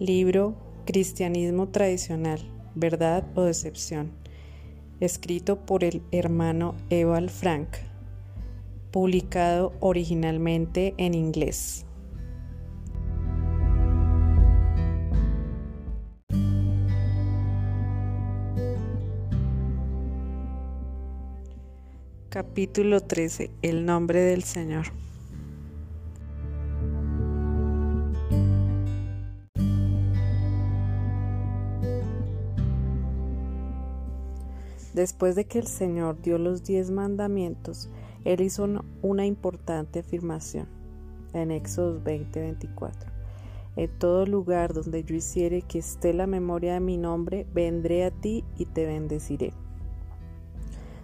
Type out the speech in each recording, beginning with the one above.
Libro Cristianismo Tradicional, Verdad o Decepción, escrito por el hermano Eval Frank, publicado originalmente en inglés. Capítulo 13. El nombre del Señor. Después de que el Señor dio los diez mandamientos, Él hizo una importante afirmación en Éxodo 20:24. En todo lugar donde yo hiciere que esté la memoria de mi nombre, vendré a ti y te bendeciré.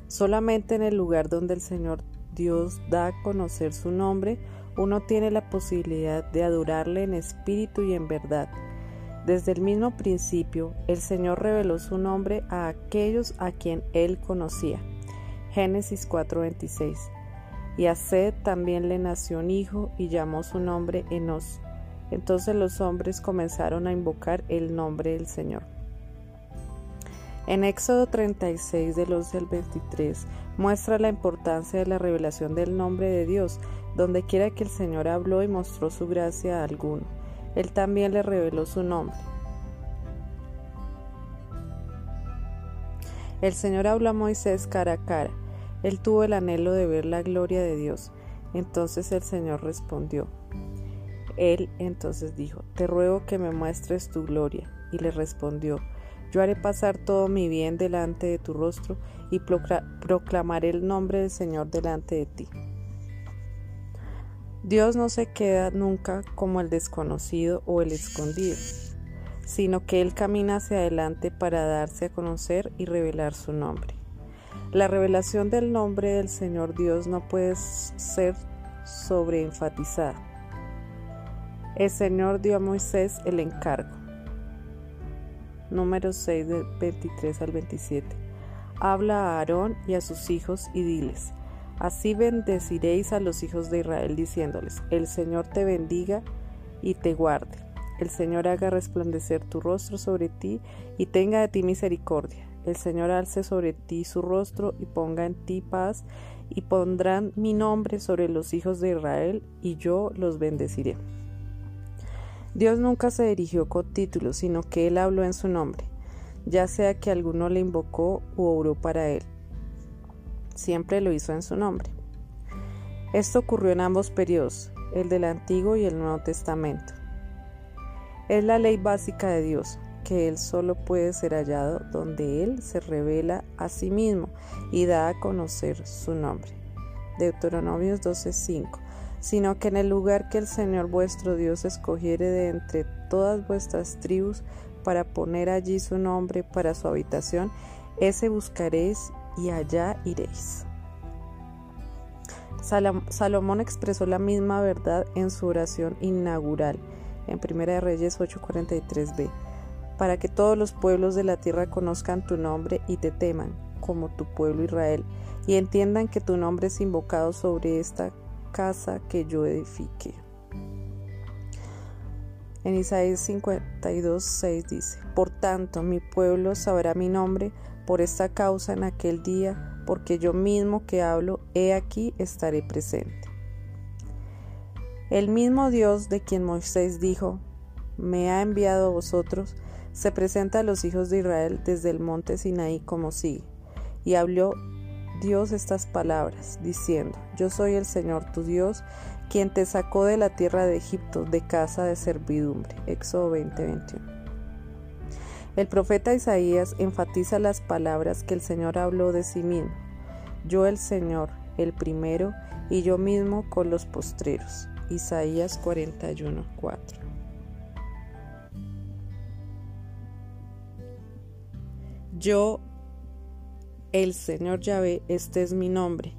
Solamente en el lugar donde el Señor Dios da a conocer su nombre, uno tiene la posibilidad de adorarle en espíritu y en verdad desde el mismo principio, el Señor reveló su nombre a aquellos a quien él conocía. Génesis 4:26. Y a Sed también le nació un hijo y llamó su nombre Enos. Entonces los hombres comenzaron a invocar el nombre del Señor. En Éxodo 36 del 11 al 23 muestra la importancia de la revelación del nombre de Dios, donde quiera que el Señor habló y mostró su gracia a alguno. Él también le reveló su nombre. El Señor habló a Moisés cara a cara. Él tuvo el anhelo de ver la gloria de Dios. Entonces el Señor respondió. Él entonces dijo, Te ruego que me muestres tu gloria. Y le respondió, Yo haré pasar todo mi bien delante de tu rostro y proclamaré el nombre del Señor delante de ti. Dios no se queda nunca como el desconocido o el escondido, sino que Él camina hacia adelante para darse a conocer y revelar su nombre. La revelación del nombre del Señor Dios no puede ser sobreenfatizada. El Señor dio a Moisés el encargo. Número 6 de 23 al 27. Habla a Aarón y a sus hijos y diles, Así bendeciréis a los hijos de Israel diciéndoles, el Señor te bendiga y te guarde. El Señor haga resplandecer tu rostro sobre ti y tenga de ti misericordia. El Señor alce sobre ti su rostro y ponga en ti paz y pondrán mi nombre sobre los hijos de Israel y yo los bendeciré. Dios nunca se dirigió con títulos, sino que Él habló en su nombre, ya sea que alguno le invocó u obró para Él siempre lo hizo en su nombre. Esto ocurrió en ambos periodos, el del Antiguo y el Nuevo Testamento. Es la ley básica de Dios, que Él solo puede ser hallado donde Él se revela a sí mismo y da a conocer su nombre. Deuteronomios 12:5 sino que en el lugar que el Señor vuestro Dios escogiere de entre todas vuestras tribus para poner allí su nombre para su habitación, ese buscaréis y allá iréis. Salomón expresó la misma verdad en su oración inaugural en 1 Reyes 8:43b, para que todos los pueblos de la tierra conozcan tu nombre y te teman, como tu pueblo Israel, y entiendan que tu nombre es invocado sobre esta casa que yo edifique. En Isaías 52, dice, Por tanto, mi pueblo sabrá mi nombre, por esta causa en aquel día, porque yo mismo que hablo, he aquí estaré presente. El mismo Dios de quien Moisés dijo, me ha enviado a vosotros, se presenta a los hijos de Israel desde el monte Sinaí como sigue. Y habló Dios estas palabras, diciendo, Yo soy el Señor tu Dios, quien te sacó de la tierra de Egipto, de casa de servidumbre. Éxodo 20:21. El profeta Isaías enfatiza las palabras que el Señor habló de sí mismo. Yo el Señor, el primero, y yo mismo con los postreros. Isaías 41:4. Yo, el Señor Yahvé, este es mi nombre,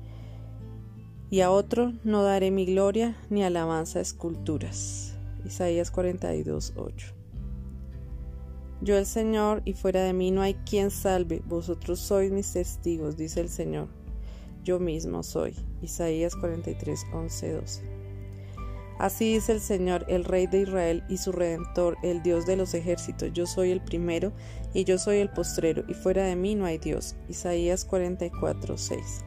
y a otro no daré mi gloria ni alabanza a esculturas. Isaías 42:8. Yo el Señor, y fuera de mí no hay quien salve, vosotros sois mis testigos, dice el Señor. Yo mismo soy. Isaías 43, 11, 12. Así dice el Señor, el Rey de Israel y su Redentor, el Dios de los ejércitos. Yo soy el primero y yo soy el postrero, y fuera de mí no hay Dios. Isaías 44, 6.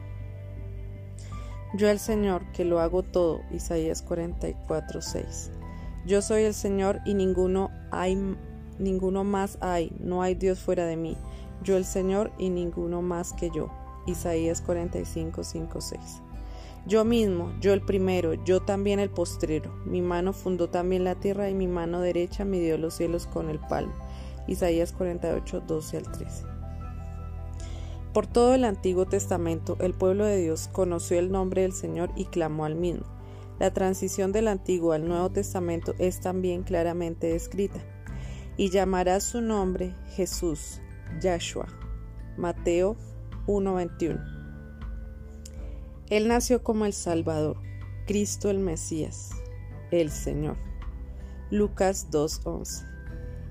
Yo el Señor, que lo hago todo. Isaías 44, 6. Yo soy el Señor y ninguno hay ninguno más hay, no hay Dios fuera de mí. Yo el Señor y ninguno más que yo. Isaías 45, 5, 6. Yo mismo, yo el primero, yo también el postrero. Mi mano fundó también la tierra y mi mano derecha midió los cielos con el palmo. Isaías 48, 12 al 13. Por todo el Antiguo Testamento, el pueblo de Dios conoció el nombre del Señor y clamó al mismo. La transición del Antiguo al Nuevo Testamento es también claramente descrita. Y llamará su nombre Jesús, Yahshua. Mateo 1:21. Él nació como el Salvador, Cristo el Mesías, el Señor. Lucas 2.11.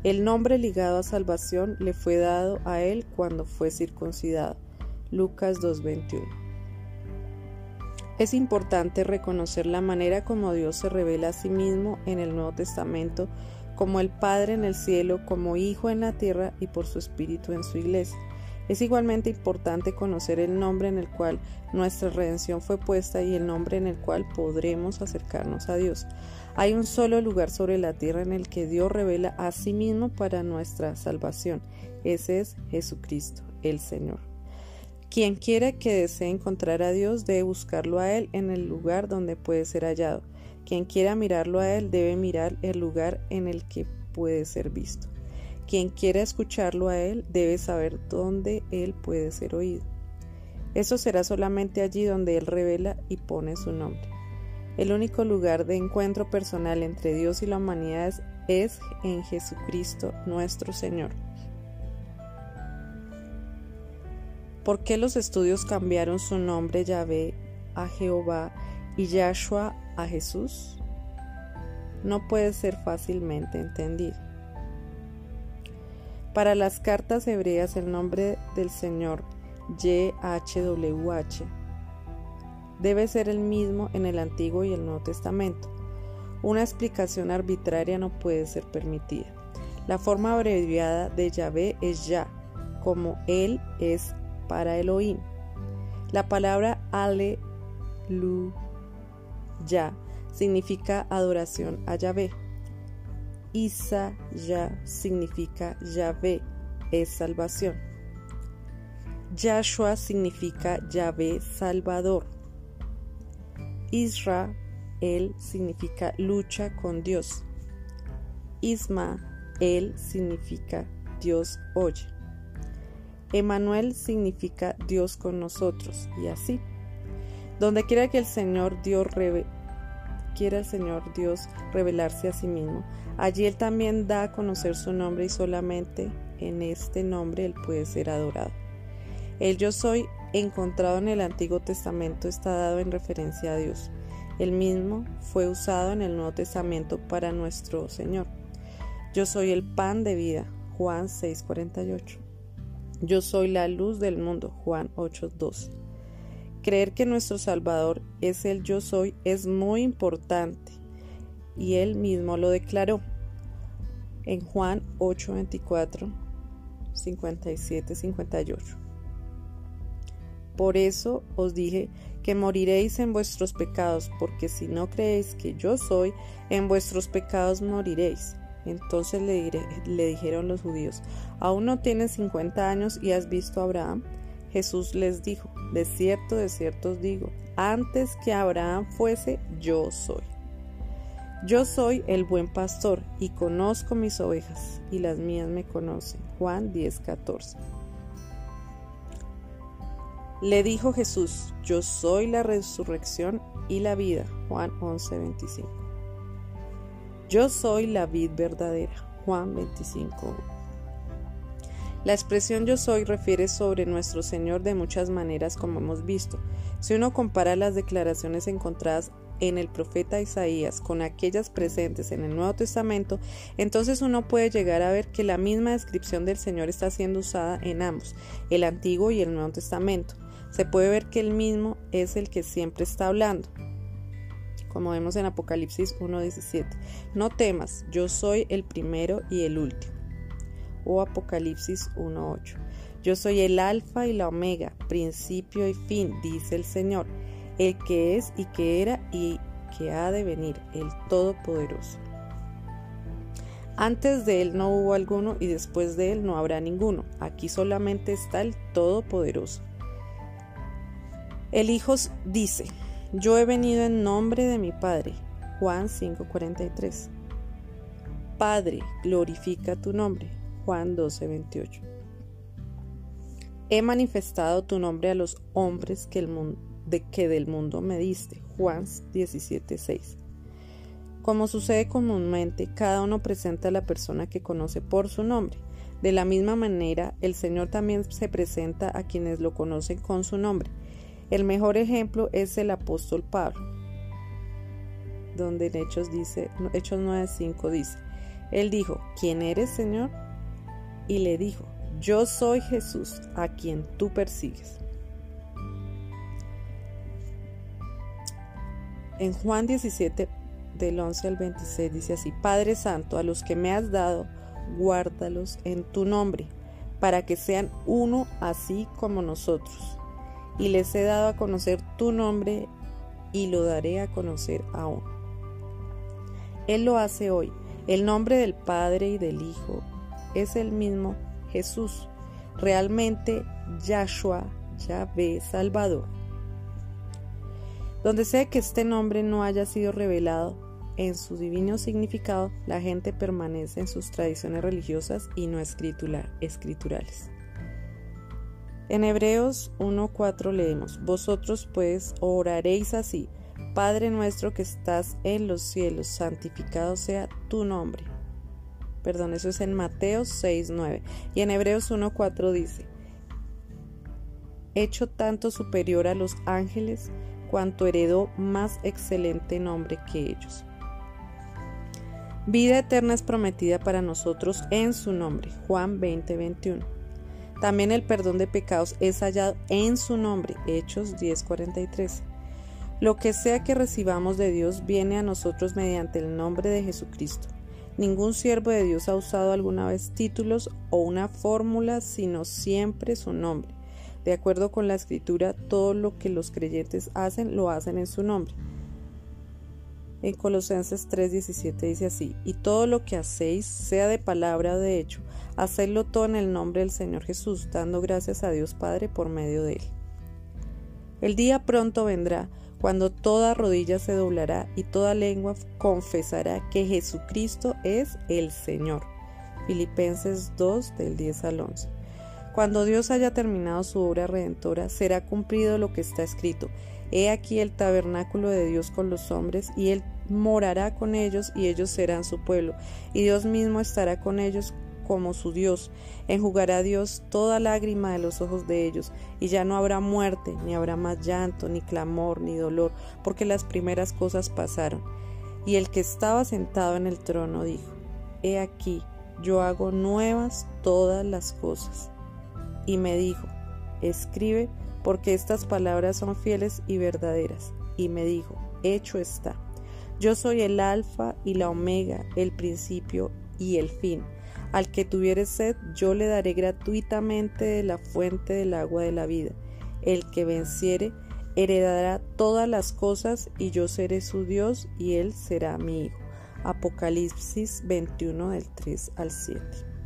El nombre ligado a salvación le fue dado a él cuando fue circuncidado. Lucas 2.21. Es importante reconocer la manera como Dios se revela a sí mismo en el Nuevo Testamento, como el Padre en el cielo, como Hijo en la tierra y por su Espíritu en su iglesia. Es igualmente importante conocer el nombre en el cual nuestra redención fue puesta y el nombre en el cual podremos acercarnos a Dios. Hay un solo lugar sobre la tierra en el que Dios revela a sí mismo para nuestra salvación. Ese es Jesucristo, el Señor. Quien quiera que desee encontrar a Dios debe buscarlo a Él en el lugar donde puede ser hallado. Quien quiera mirarlo a Él debe mirar el lugar en el que puede ser visto. Quien quiera escucharlo a Él debe saber dónde Él puede ser oído. Eso será solamente allí donde Él revela y pone su nombre. El único lugar de encuentro personal entre Dios y la humanidad es en Jesucristo nuestro Señor. ¿Por qué los estudios cambiaron su nombre Yahvé a Jehová y Yahshua a Jesús? No puede ser fácilmente entendido. Para las cartas hebreas el nombre del Señor YHWH debe ser el mismo en el Antiguo y el Nuevo Testamento. Una explicación arbitraria no puede ser permitida. La forma abreviada de Yahvé es Ya, como Él es para Elohim. La palabra Aleluya significa adoración a Yahvé. Isa ya significa Yahvé, es salvación. Yahshua significa Yahvé Salvador. Israel significa lucha con Dios. Isma, él significa Dios oye. Emanuel significa Dios con nosotros y así. Donde quiera que el Señor Dios quiera el Señor Dios revelarse a sí mismo, allí Él también da a conocer su nombre y solamente en este nombre Él puede ser adorado. El yo soy encontrado en el Antiguo Testamento está dado en referencia a Dios. El mismo fue usado en el Nuevo Testamento para nuestro Señor. Yo soy el pan de vida, Juan 6:48. Yo soy la luz del mundo, Juan 8:2. Creer que nuestro Salvador es el yo soy es muy importante y él mismo lo declaró en Juan 8:24, 57, 58. Por eso os dije que moriréis en vuestros pecados, porque si no creéis que yo soy, en vuestros pecados moriréis. Entonces le, le dijeron los judíos, ¿aún no tienes 50 años y has visto a Abraham? Jesús les dijo, de cierto, de cierto os digo, antes que Abraham fuese, yo soy. Yo soy el buen pastor y conozco mis ovejas y las mías me conocen. Juan 10:14. Le dijo Jesús, yo soy la resurrección y la vida. Juan 11:25. Yo soy la vid verdadera. Juan 25. La expresión yo soy refiere sobre nuestro Señor de muchas maneras como hemos visto. Si uno compara las declaraciones encontradas en el profeta Isaías con aquellas presentes en el Nuevo Testamento, entonces uno puede llegar a ver que la misma descripción del Señor está siendo usada en ambos, el Antiguo y el Nuevo Testamento. Se puede ver que el mismo es el que siempre está hablando. como vemos en Apocalipsis 1.17. No temas, yo soy el primero y el último. O Apocalipsis 1.8. Yo soy el alfa y la omega, principio y fin, dice el Señor, el que es y que era y que ha de venir, el Todopoderoso. Antes de él no hubo alguno y después de él no habrá ninguno. Aquí solamente está el Todopoderoso. El Hijo dice, yo he venido en nombre de mi Padre. Juan 5:43. Padre, glorifica tu nombre. Juan 12:28. He manifestado tu nombre a los hombres que, el mundo, de que del mundo me diste. Juan 17:6. Como sucede comúnmente, cada uno presenta a la persona que conoce por su nombre. De la misma manera, el Señor también se presenta a quienes lo conocen con su nombre. El mejor ejemplo es el apóstol Pablo, donde en Hechos dice, Hechos 9:5 dice, él dijo, ¿quién eres, Señor? Y le dijo, yo soy Jesús, a quien tú persigues. En Juan 17, del 11 al 26, dice así, Padre Santo, a los que me has dado, guárdalos en tu nombre, para que sean uno así como nosotros y les he dado a conocer tu nombre y lo daré a conocer aún. Él lo hace hoy. El nombre del Padre y del Hijo es el mismo Jesús, realmente Yahshua, Yahvé, Salvador. Donde sea que este nombre no haya sido revelado en su divino significado, la gente permanece en sus tradiciones religiosas y no escriturales. En Hebreos 1.4 leemos, Vosotros pues oraréis así, Padre nuestro que estás en los cielos, santificado sea tu nombre. Perdón, eso es en Mateo 6.9. Y en Hebreos 1.4 dice, Hecho tanto superior a los ángeles, cuanto heredó más excelente nombre que ellos. Vida eterna es prometida para nosotros en su nombre. Juan 20:21. También el perdón de pecados es hallado en su nombre. Hechos 10:43. Lo que sea que recibamos de Dios viene a nosotros mediante el nombre de Jesucristo. Ningún siervo de Dios ha usado alguna vez títulos o una fórmula, sino siempre su nombre. De acuerdo con la escritura, todo lo que los creyentes hacen, lo hacen en su nombre. En Colosenses 3:17 dice así, y todo lo que hacéis, sea de palabra o de hecho, Hacedlo todo en el nombre del Señor Jesús, dando gracias a Dios Padre por medio de él. El día pronto vendrá cuando toda rodilla se doblará y toda lengua confesará que Jesucristo es el Señor. Filipenses 2 del 10 al 11. Cuando Dios haya terminado su obra redentora, será cumplido lo que está escrito. He aquí el tabernáculo de Dios con los hombres, y Él morará con ellos, y ellos serán su pueblo, y Dios mismo estará con ellos como su Dios. Enjugará Dios toda lágrima de los ojos de ellos, y ya no habrá muerte, ni habrá más llanto, ni clamor, ni dolor, porque las primeras cosas pasaron. Y el que estaba sentado en el trono dijo, He aquí, yo hago nuevas todas las cosas. Y me dijo, Escribe, porque estas palabras son fieles y verdaderas. Y me dijo, Hecho está. Yo soy el alfa y la omega, el principio y el fin. Al que tuviere sed, yo le daré gratuitamente de la fuente del agua de la vida. El que venciere, heredará todas las cosas, y yo seré su Dios, y él será mi hijo. Apocalipsis 21 del 3 al 7.